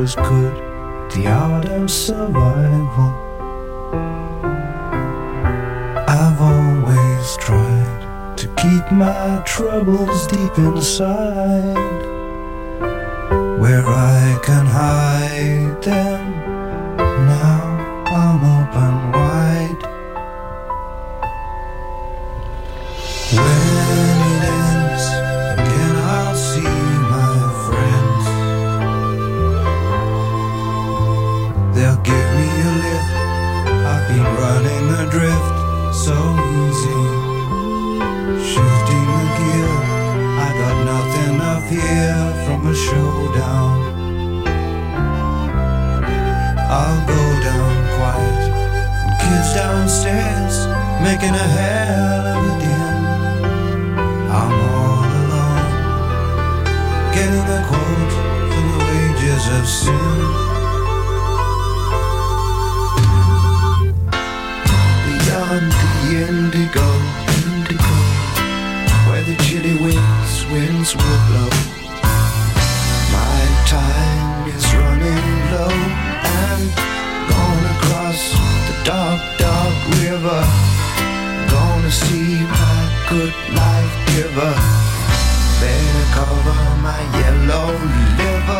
was good, the art of survival. I've always tried to keep my troubles deep inside, where I can hide them. making a hell of a deal. I'm all alone, getting a quote for the wages of sin. Beyond the indigo, indigo, where the chilly winds, winds will blow. My time is running low, and gone across the dark, dark river see my good life giver. Better cover my yellow liver.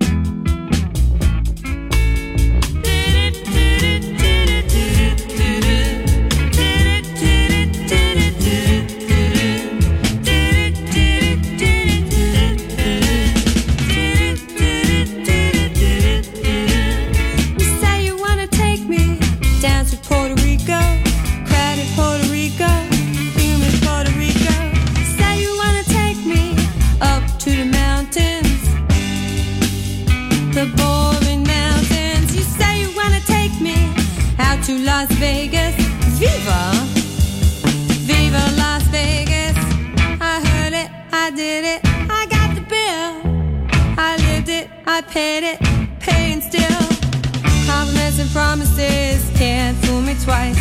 and promises. Can't fool me twice.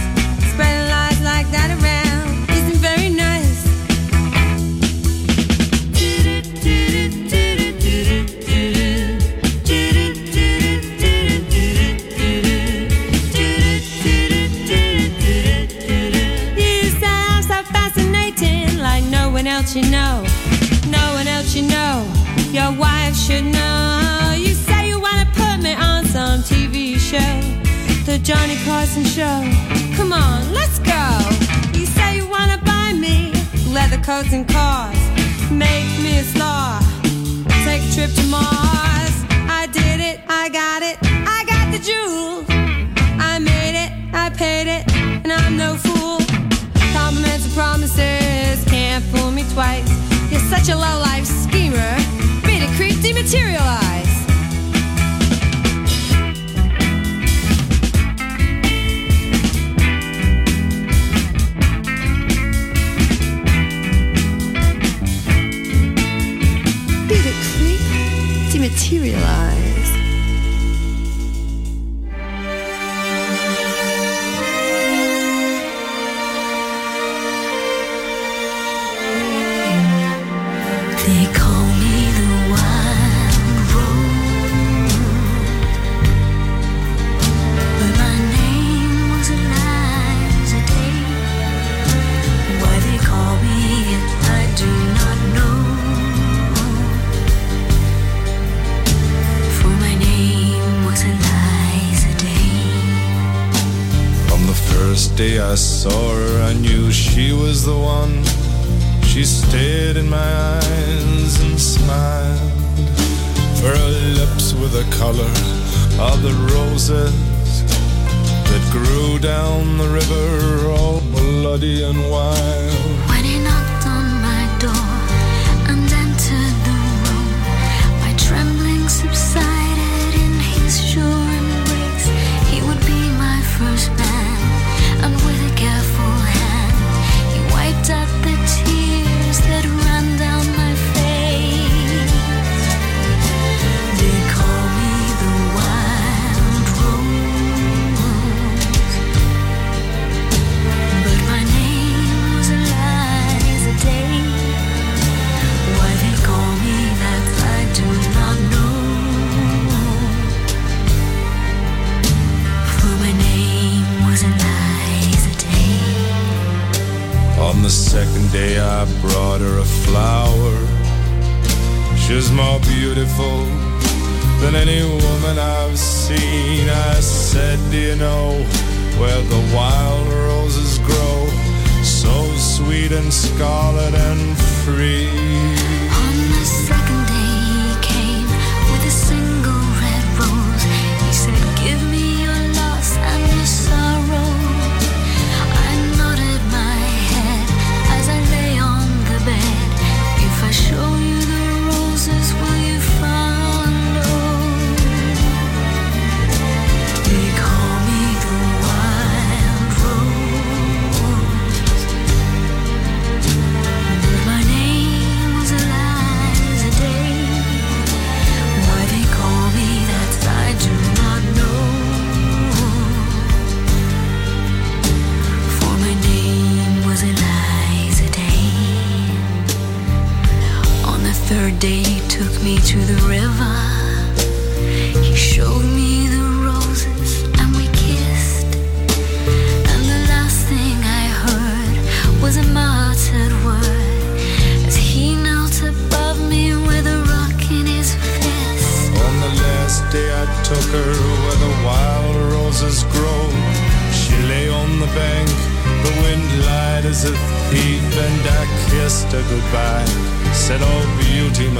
listen show. Come on, let's go. You say you wanna buy me leather coats and cars. Make me a star. Take a trip to Mars. I did it, I got it, I got the jewel. I made it, I paid it, and I'm no fool. Compliments and promises can't fool me twice. You're such a low life schemer. Beta creep dematerialize. materialize. down the river all bloody and wild.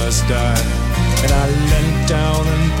must die. And I leant down and